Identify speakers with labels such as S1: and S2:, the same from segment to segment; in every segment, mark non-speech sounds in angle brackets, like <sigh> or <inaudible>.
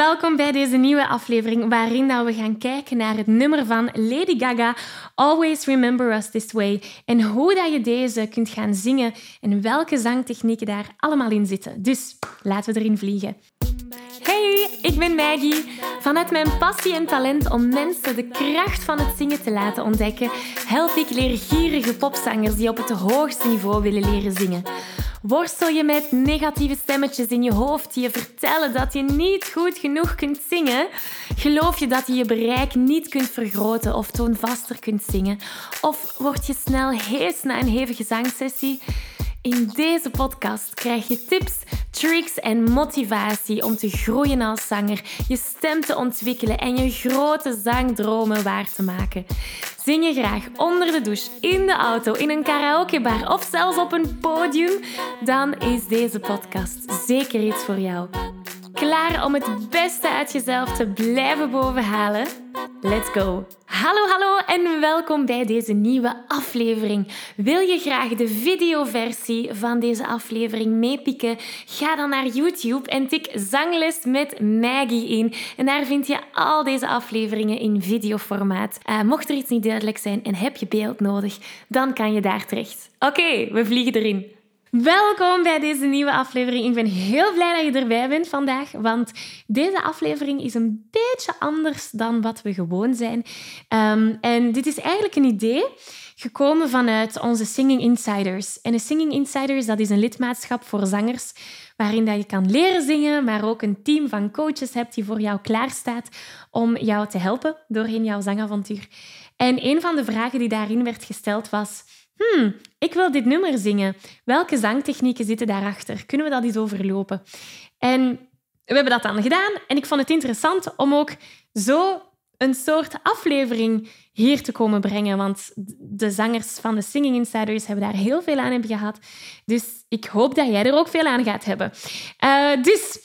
S1: welkom bij deze nieuwe aflevering waarin dat we gaan kijken naar het nummer van Lady Gaga, Always Remember Us This Way, en hoe dat je deze kunt gaan zingen en welke zangtechnieken daar allemaal in zitten. Dus laten we erin vliegen. Hey, ik ben Maggie. Vanuit mijn passie en talent om mensen de kracht van het zingen te laten ontdekken, help ik leergierige popzangers die op het hoogste niveau willen leren zingen. Worstel je met negatieve stemmetjes in je hoofd die je vertellen dat je niet goed genoeg kunt zingen? Geloof je dat je je bereik niet kunt vergroten of toonvaster kunt zingen? Of word je snel hees na een hevige zangsessie? In deze podcast krijg je tips, tricks en motivatie om te groeien als zanger, je stem te ontwikkelen en je grote zangdromen waar te maken. Zing je graag onder de douche, in de auto, in een karaokebar of zelfs op een podium? Dan is deze podcast zeker iets voor jou. Klaar om het beste uit jezelf te blijven bovenhalen? Let's go! Hallo, hallo en welkom bij deze nieuwe aflevering. Wil je graag de videoversie van deze aflevering meepikken? Ga dan naar YouTube en tik Zangles met Maggie in. En daar vind je al deze afleveringen in videoformaat. Uh, mocht er iets niet duidelijk zijn en heb je beeld nodig, dan kan je daar terecht. Oké, we vliegen erin. Welkom bij deze nieuwe aflevering. Ik ben heel blij dat je erbij bent vandaag, want deze aflevering is een beetje anders dan wat we gewoon zijn. Um, en dit is eigenlijk een idee gekomen vanuit onze Singing Insiders. En de Singing Insiders dat is een lidmaatschap voor zangers waarin dat je kan leren zingen, maar ook een team van coaches hebt die voor jou klaarstaat om jou te helpen doorheen jouw zangavontuur. En een van de vragen die daarin werd gesteld was hmm, ik wil dit nummer zingen. Welke zangtechnieken zitten daarachter? Kunnen we dat eens overlopen? En we hebben dat dan gedaan en ik vond het interessant om ook zo een soort aflevering hier te komen brengen, want de zangers van de Singing Insiders hebben daar heel veel aan hebben gehad. Dus ik hoop dat jij er ook veel aan gaat hebben. Uh, dus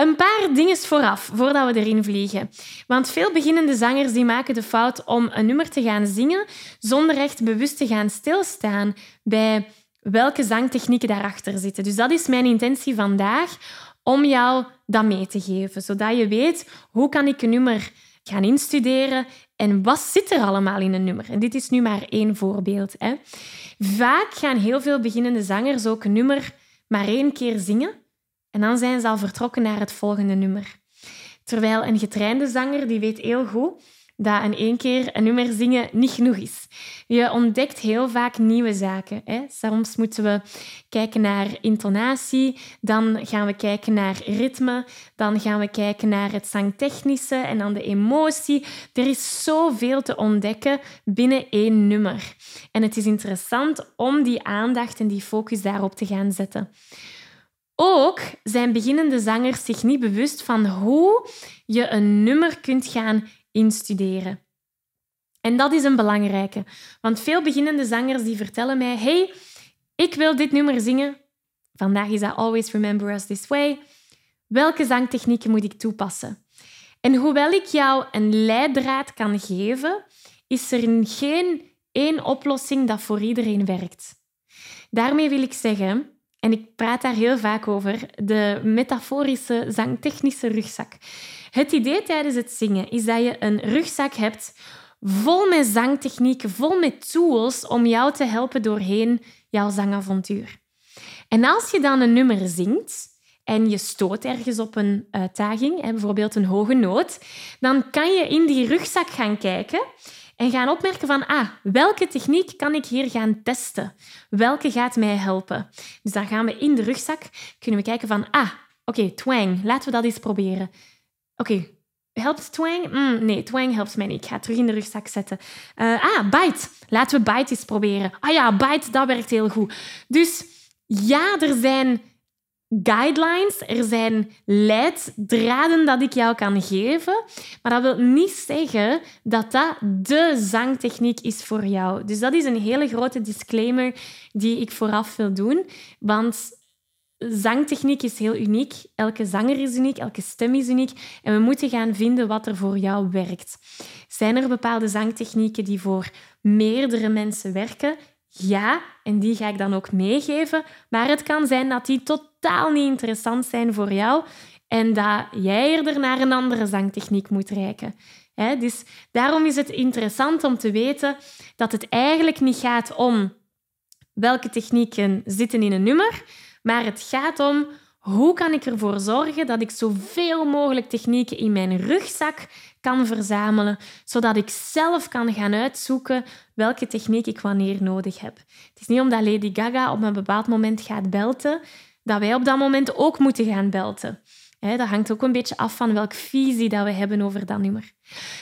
S1: een paar dingen vooraf, voordat we erin vliegen. Want veel beginnende zangers die maken de fout om een nummer te gaan zingen zonder echt bewust te gaan stilstaan bij welke zangtechnieken daarachter zitten. Dus dat is mijn intentie vandaag, om jou dat mee te geven. Zodat je weet, hoe kan ik een nummer gaan instuderen en wat zit er allemaal in een nummer? En dit is nu maar één voorbeeld. Hè. Vaak gaan heel veel beginnende zangers ook een nummer maar één keer zingen en dan zijn ze al vertrokken naar het volgende nummer. Terwijl een getrainde zanger die weet heel goed dat in één keer een nummer zingen niet genoeg is. Je ontdekt heel vaak nieuwe zaken. Hè? Soms moeten we kijken naar intonatie, dan gaan we kijken naar ritme, dan gaan we kijken naar het zangtechnische en dan de emotie. Er is zoveel te ontdekken binnen één nummer. En het is interessant om die aandacht en die focus daarop te gaan zetten. Ook zijn beginnende zangers zich niet bewust van hoe je een nummer kunt gaan instuderen. En dat is een belangrijke, want veel beginnende zangers die vertellen mij: "Hey, ik wil dit nummer zingen. Vandaag is dat Always Remember Us This Way. Welke zangtechnieken moet ik toepassen?" En hoewel ik jou een leidraad kan geven, is er geen één oplossing dat voor iedereen werkt. Daarmee wil ik zeggen, en ik praat daar heel vaak over, de metaforische zangtechnische rugzak. Het idee tijdens het zingen is dat je een rugzak hebt vol met zangtechnieken, vol met tools om jou te helpen doorheen jouw zangavontuur. En als je dan een nummer zingt en je stoot ergens op een uitdaging, bijvoorbeeld een hoge noot, dan kan je in die rugzak gaan kijken en gaan opmerken van, ah, welke techniek kan ik hier gaan testen? Welke gaat mij helpen? Dus dan gaan we in de rugzak, kunnen we kijken van, ah, oké, twang, laten we dat eens proberen. Oké, helpt twang? Mm, nee, twang helpt mij niet. Ik ga het terug in de rugzak zetten. Uh, ah, bite. Laten we bite eens proberen. Ah ja, bite, dat werkt heel goed. Dus ja, er zijn guidelines, er zijn leidraden dat ik jou kan geven, maar dat wil niet zeggen dat dat de zangtechniek is voor jou. Dus dat is een hele grote disclaimer die ik vooraf wil doen, want zangtechniek is heel uniek. Elke zanger is uniek, elke stem is uniek en we moeten gaan vinden wat er voor jou werkt. Zijn er bepaalde zangtechnieken die voor meerdere mensen werken? Ja, en die ga ik dan ook meegeven. Maar het kan zijn dat die totaal niet interessant zijn voor jou. en dat jij eerder naar een andere zangtechniek moet reiken. dus daarom is het interessant om te weten dat het eigenlijk niet gaat om welke technieken zitten in een nummer, maar het gaat om hoe kan ik ervoor zorgen dat ik zoveel mogelijk technieken in mijn rugzak kan verzamelen, zodat ik zelf kan gaan uitzoeken welke techniek ik wanneer nodig heb. Het is niet omdat Lady Gaga op een bepaald moment gaat belten, dat wij op dat moment ook moeten gaan belten. Dat hangt ook een beetje af van welke visie dat we hebben over dat nummer.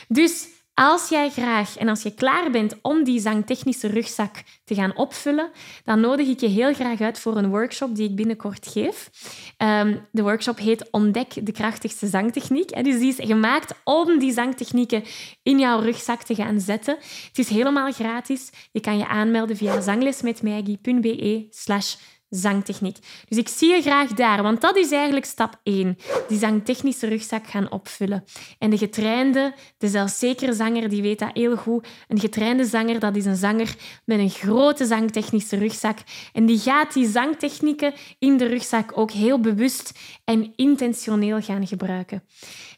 S1: Dus als jij graag en als je klaar bent om die zangtechnische rugzak te gaan opvullen, dan nodig ik je heel graag uit voor een workshop die ik binnenkort geef. Ehm, de workshop heet Ontdek de krachtigste zangtechniek. Dus die is gemaakt om die zangtechnieken in jouw rugzak te gaan zetten. Het is helemaal gratis. Je kan je aanmelden via zanglesmetmaggie.be slash zangtechniek. Dus ik zie je graag daar, want dat is eigenlijk stap 1. Die zangtechnische rugzak gaan opvullen. En de getrainde, de zelfzekere zanger, die weet dat heel goed. Een getrainde zanger, dat is een zanger met een grote zangtechnische rugzak. En die gaat die zangtechnieken in de rugzak ook heel bewust en intentioneel gaan gebruiken.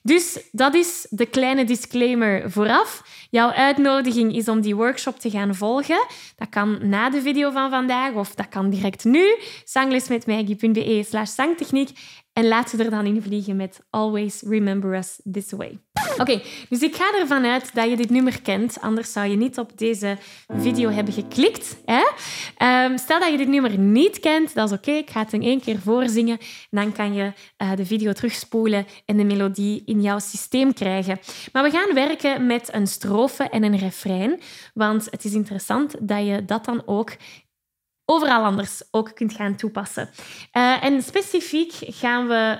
S1: Dus dat is de kleine disclaimer vooraf. Jouw uitnodiging is om die workshop te gaan volgen. Dat kan na de video van vandaag of dat kan direct nu. zanglesmetmaggie.be slash zangtechniek. En laat ze er dan in vliegen met Always Remember Us This Way. Oké, dus ik ga ervan uit dat je dit nummer kent, anders zou je niet op deze video hebben geklikt. Hè? Um, stel dat je dit nummer niet kent, dat is oké. Ik ga het in één keer voorzingen. Dan kan je uh, de video terugspoelen en de melodie in jouw systeem krijgen. Maar we gaan werken met een strofe en een refrein, want het is interessant dat je dat dan ook overal anders ook kunt gaan toepassen. Uh, en specifiek gaan we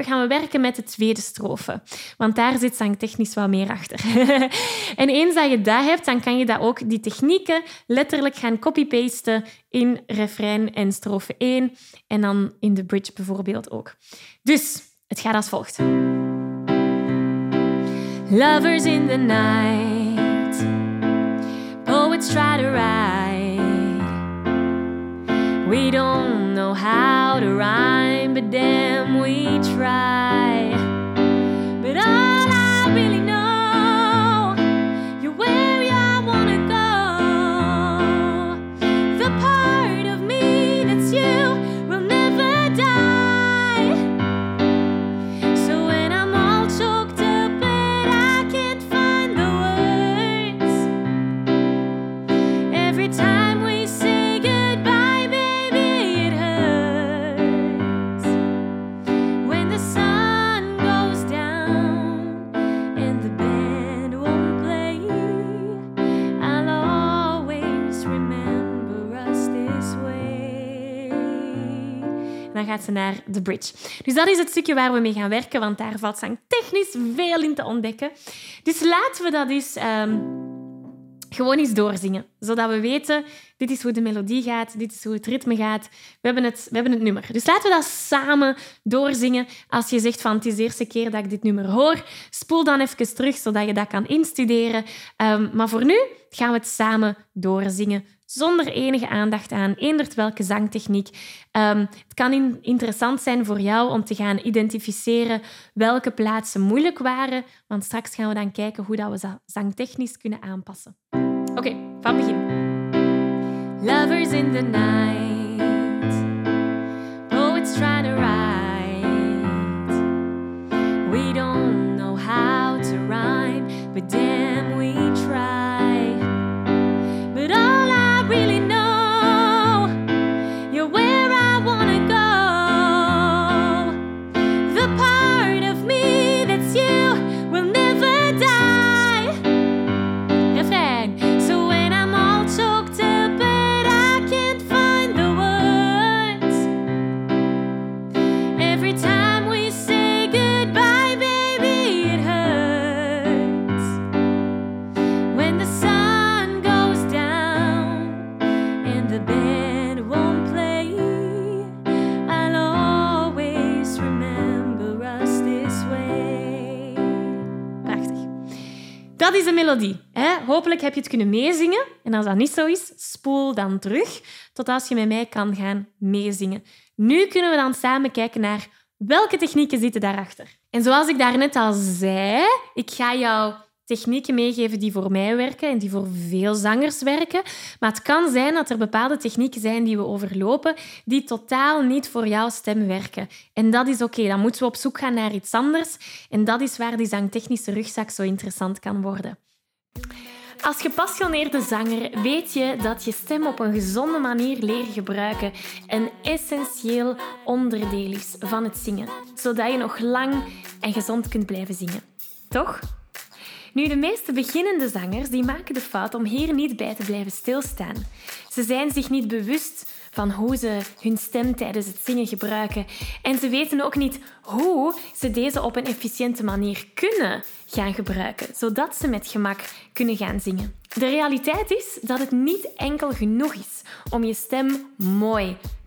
S1: gaan we werken met de tweede strofe. Want daar zit zangtechnisch wel meer achter. <laughs> en eens dat je dat hebt, dan kan je dat ook, die technieken letterlijk gaan copy-pasten in refrein en strofe 1. En dan in de bridge bijvoorbeeld ook. Dus het gaat als volgt. Lovers in the night Poets try to write We don't know how to rhyme, but damn, we try. Dan gaat ze naar de bridge. Dus dat is het stukje waar we mee gaan werken, want daar valt zang technisch veel in te ontdekken. Dus laten we dat eens ehm, gewoon eens doorzingen, zodat we weten, dit is hoe de melodie gaat, dit is hoe het ritme gaat. We hebben het, we hebben het nummer. Dus laten we dat samen doorzingen. Als je zegt van het is de eerste keer dat ik dit nummer hoor, spoel dan even terug, zodat je dat kan instuderen. Ehm, maar voor nu gaan we het samen doorzingen, zonder enige aandacht aan eendert welke zangtechniek. Ehm, het kan in- interessant zijn voor jou om te gaan identificeren welke plaatsen moeilijk waren, want straks gaan we dan kijken hoe dat we za- zangtechnisch kunnen aanpassen. Oké, van begin. Lovers in the night, poets trying to write. We don't know how to rhyme, but damn, melodie. Hè? Hopelijk heb je het kunnen meezingen. En als dat niet zo is, spoel dan terug tot als je met mij kan gaan meezingen. Nu kunnen we dan samen kijken naar Welke technieken zitten daarachter? En zoals ik daarnet al zei, ik ga jou technieken meegeven die voor mij werken en die voor veel zangers werken. Maar het kan zijn dat er bepaalde technieken zijn die we overlopen, die totaal niet voor jouw stem werken. En dat is oké, dan moeten we op zoek gaan naar iets anders. En dat is waar die zangtechnische rugzak zo interessant kan worden. Als gepassioneerde zanger weet je dat je stem op een gezonde manier leren gebruiken een essentieel onderdeel is van het zingen, zodat je nog lang en gezond kunt blijven zingen. Toch? Nu, de meeste beginnende zangers die maken de fout om hier niet bij te blijven stilstaan. Ze zijn zich niet bewust van hoe ze hun stem tijdens het zingen gebruiken. En ze weten ook niet hoe ze deze op een efficiënte manier kunnen gaan gebruiken, zodat ze met gemak kunnen gaan zingen. De realiteit is dat het niet enkel genoeg is om je stem mooi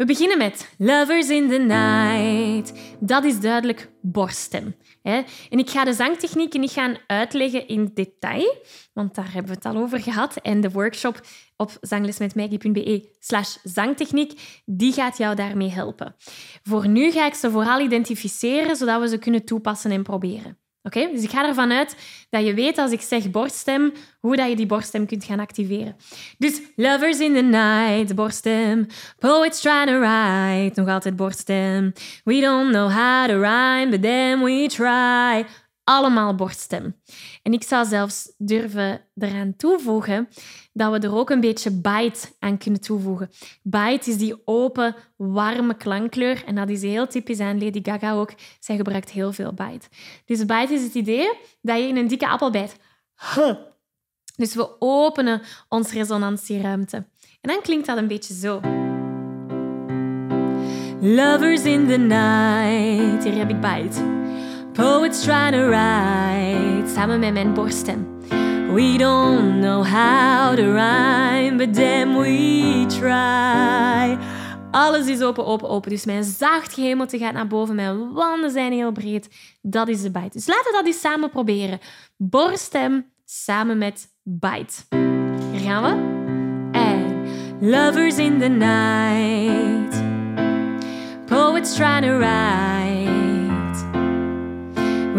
S1: we beginnen met Lovers in the Night. Dat is duidelijk borststem. En ik ga de zangtechnieken niet gaan uitleggen in detail, want daar hebben we het al over gehad. En de workshop op zanglesmetmaggie.be slash zangtechniek, die gaat jou daarmee helpen. Voor nu ga ik ze vooral identificeren, zodat we ze kunnen toepassen en proberen. Oké, dus ik ga ervan uit dat je weet als ik zeg borststem, hoe dat je die borststem kunt gaan activeren. Dus lovers in the night, borststem. Poets trying to write, nog altijd borststem. We don't know how to rhyme, but then we try allemaal borststem. En ik zou zelfs durven eraan toevoegen dat we er ook een beetje bite aan kunnen toevoegen. Bite is die open, warme klankkleur en dat is heel typisch aan Lady Gaga ook. Zij gebruikt heel veel bite. Dus bite is het idee dat je in een dikke appel bijt. Dus we openen ons resonantieruimte. En dan klinkt dat een beetje zo. Lovers in the night. Hier heb ik bite. Poets trying to write, samen met mijn borststem. We don't know how to rhyme, but then we try. Alles is open, open, open. Dus mijn zacht gehemelte gaat naar boven. Mijn wanden zijn heel breed. Dat is de bite. Dus laten we dat eens samen proberen. Borststem samen met bite. Hier gaan we. En lovers in the night. Poets trying to write.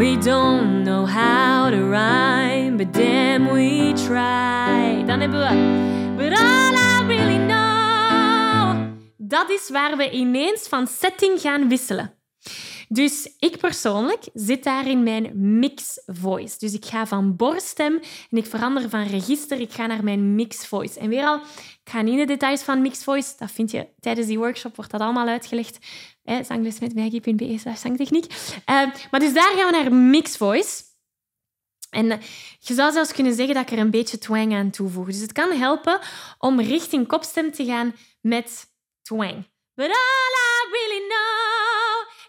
S1: We don't know how to rhyme, but damn we try. Dan hebben we But all I really know. Dat is waar we ineens van setting gaan wisselen. Dus ik persoonlijk zit daar in mijn mix voice. Dus ik ga van borststem en ik verander van register. Ik ga naar mijn mix voice. En weer al, ik ga niet in de details van mix voice. Dat vind je tijdens die workshop, wordt dat allemaal uitgelegd. Eh, zanglesmetmaggie.be slash zangtechniek. Uh, maar dus daar gaan we naar mix voice. En eh, je zou zelfs kunnen zeggen dat ik er een beetje twang aan toevoeg. Dus het kan helpen om richting kopstem te gaan met twang.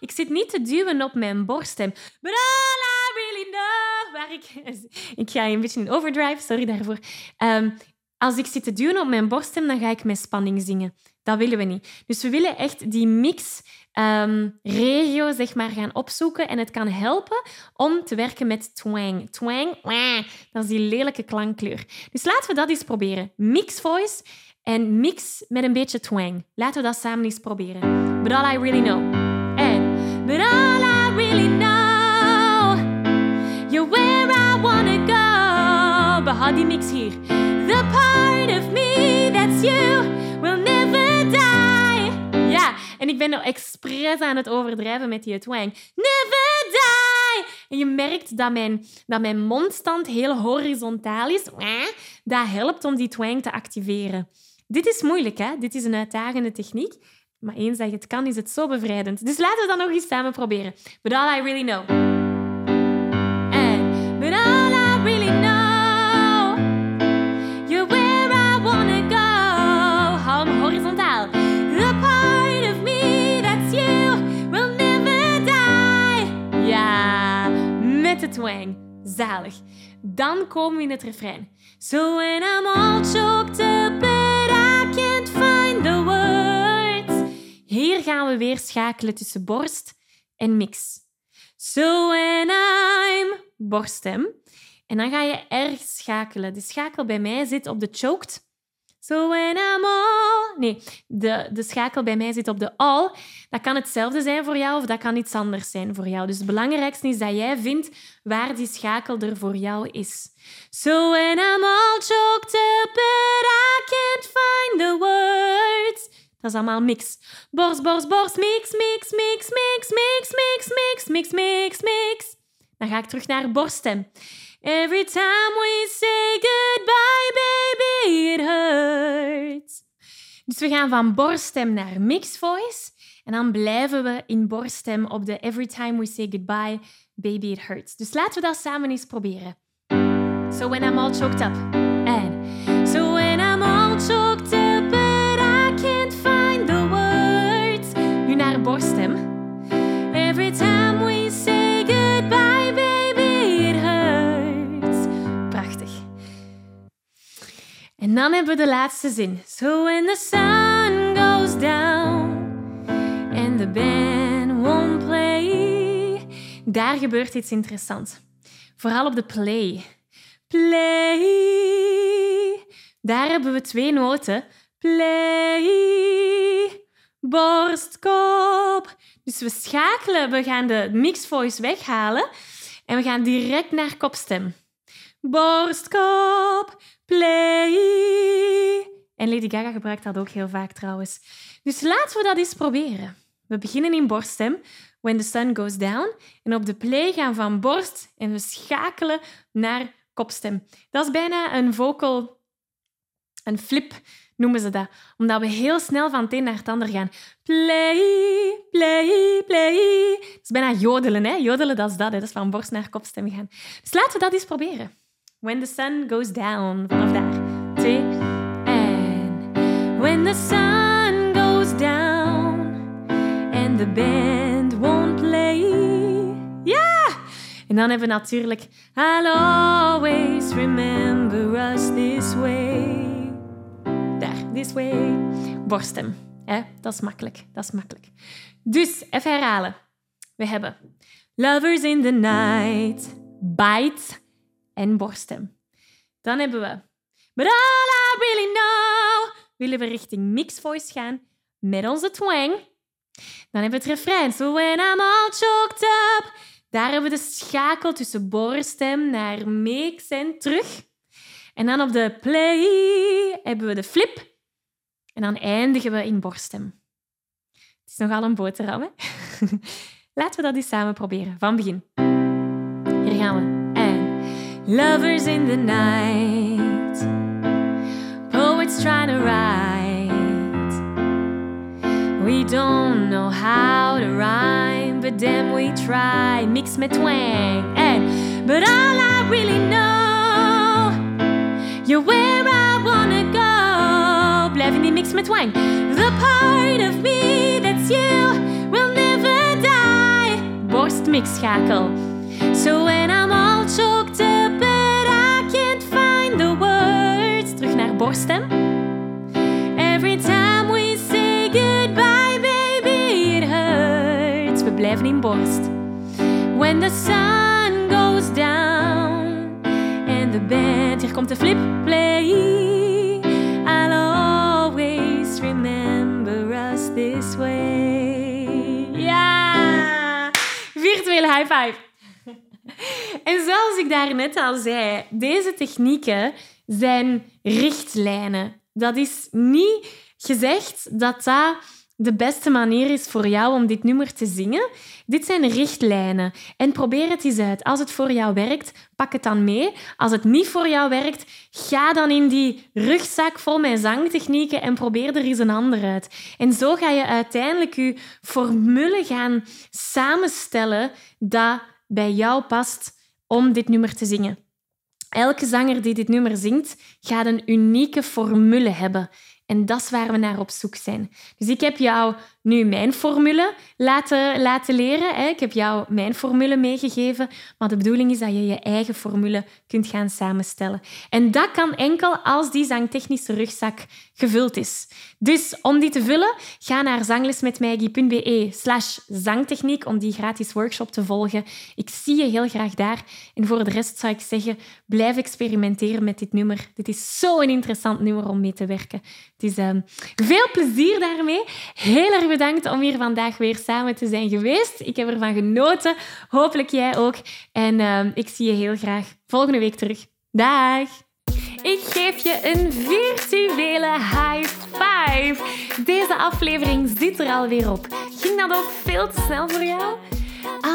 S1: Ik zit niet te duwen op mijn borststem. But all I really know. Ik, ik ga een beetje in overdrive, sorry daarvoor. Um, als ik zit te duwen op mijn borststem, dan ga ik met spanning zingen. Dat willen we niet. Dus we willen echt die mix um, regio zeg maar, gaan opzoeken. En het kan helpen om te werken met twang. Twang, dat is die lelijke klankkleur. Dus laten we dat eens proberen. Mix voice en mix met een beetje twang. Laten we dat samen eens proberen. But all I really know. But all I really know. You're where I wanna go. Die mix hier. The part of me that's you will never die. Ja, en ik ben er expres aan het overdrijven met die twang. Never die! En je merkt dat mijn, dat mijn mondstand heel horizontaal is. Dat helpt om die twang te activeren. Dit is moeilijk, hè? Dit is een uitdagende techniek. Maar eens dat je het kan, is het zo bevrijdend. Dus laten we dat nog eens samen proberen. But all I really know. And, but all I really know. You're where I wanna go. hang horizontaal. The part of me that's you will never die. Ja, met de twang. Zalig. Dan komen we in het refrein. So when I'm all choked up, but I hier gaan we weer schakelen tussen borst en mix. So when I'm borststem. En dan ga je erg schakelen. De schakel bij mij zit op de choked. So when I'm all... Nee, de, de schakel bij mij zit op de all. Dat kan hetzelfde zijn voor jou of dat kan iets anders zijn voor jou. Dus het belangrijkste is dat jij vindt waar die schakel er voor jou is. So when I'm all choked up but I can't find the words. Dat is allemaal mix. Borst, borst, borst, mix, mix, mix, mix, mix, mix, mix, mix, mix, mix. Dan ga ik terug naar borststem. Every time we say goodbye, baby, it hurts. Dus we gaan van borststem naar mixed voice. En dan blijven we in borststem op de Every time we say goodbye, baby, it hurts. Dus laten we dat samen eens proberen. So when I'm all choked up. Borststem. Every time we say goodbye, baby, it hurts. Prachtig. En dan hebben we de laatste zin. So when the sun goes down and the band won't play. Daar gebeurt iets interessants. Vooral op de play. Play. Daar hebben we twee noten. Play. Borstkop. Dus we schakelen, we gaan de mixed voice weghalen en we gaan direct naar kopstem. Borstkop, play. En Lady Gaga gebruikt dat ook heel vaak trouwens. Dus laten we dat eens proberen. We beginnen in borststem, When the Sun Goes Down. En op de play gaan van borst en we schakelen naar kopstem. Dat is bijna een vocal, een flip noemen ze dat. Omdat we heel snel van het een naar het ander gaan. Play, play, play. Dat is bijna jodelen, hè? Jodelen, dat is dat. Hè? Dat is van borst naar kopstem gaan. Dus laten we dat eens proberen. When the sun goes down. Vanaf daar. Twee. En... When the sun goes down and the band won't play. Ja! En dan hebben we natuurlijk I'll always remember us this way. This way. Borstem. Hè? Dat is makkelijk. Dat is makkelijk. Dus, even herhalen. We hebben Lovers in the Night, Bite en borstem. Dan hebben we But all I really know. Willen we richting mixed voice gaan met onze twang. Dan hebben we het refrein. So when I'm all choked up. Daar hebben we de schakel tussen borststem naar mix en terug. En dan op de play hebben we de flip. En dan eindigen we in borststem. Het is nogal een boterham, hè? <laughs> Laten we dat eens samen proberen, van begin. Hier gaan we. En lovers in the night, poets trying to write. We don't know how to rhyme, but then we try. Mix met twang. And but all I really know, you're where I met twang. The part of me that's you will never die. Borstmix-schakel. So when I'm all choked up, but I can't find the words. Terug naar borststem. Every time we say goodbye, baby, it hurts. We blijven in borst. When the sun goes down and the band, hier komt de flip, play. High five. En zoals ik daarnet al zei, deze technieken zijn richtlijnen. Dat is niet gezegd dat dat de beste manier is voor jou om dit nummer te zingen. Dit zijn richtlijnen. En probeer het eens uit. Als het voor jou werkt, pak het dan mee. Als het niet voor jou werkt, ga dan in die rugzak vol met zangtechnieken en probeer er eens een ander uit. En zo ga je uiteindelijk je formule gaan samenstellen dat bij jou past om dit nummer te zingen. Elke zanger die dit nummer zingt, gaat een unieke formule hebben. En dat is waar we naar op zoek zijn. Dus ik heb jou nu mijn formule laten, laten leren. Ik heb jou mijn formule meegegeven. Maar de bedoeling is dat je je eigen formule kunt gaan samenstellen. En dat kan enkel als die zangtechnische rugzak gevuld is. Dus om die te vullen, ga naar zanglesmetmaggie.be slash zangtechniek om die gratis workshop te volgen. Ik zie je heel graag daar. En voor de rest zou ik zeggen, blijf experimenteren met dit nummer. Dit is zo'n interessant nummer om mee te werken. Dus uh, veel plezier daarmee. Heel erg bedankt om hier vandaag weer samen te zijn geweest. Ik heb ervan genoten. Hopelijk jij ook. En uh, ik zie je heel graag volgende week terug. Dag! Ik geef je een virtuele high five. Deze aflevering zit er alweer op. Ging dat ook veel te snel voor jou?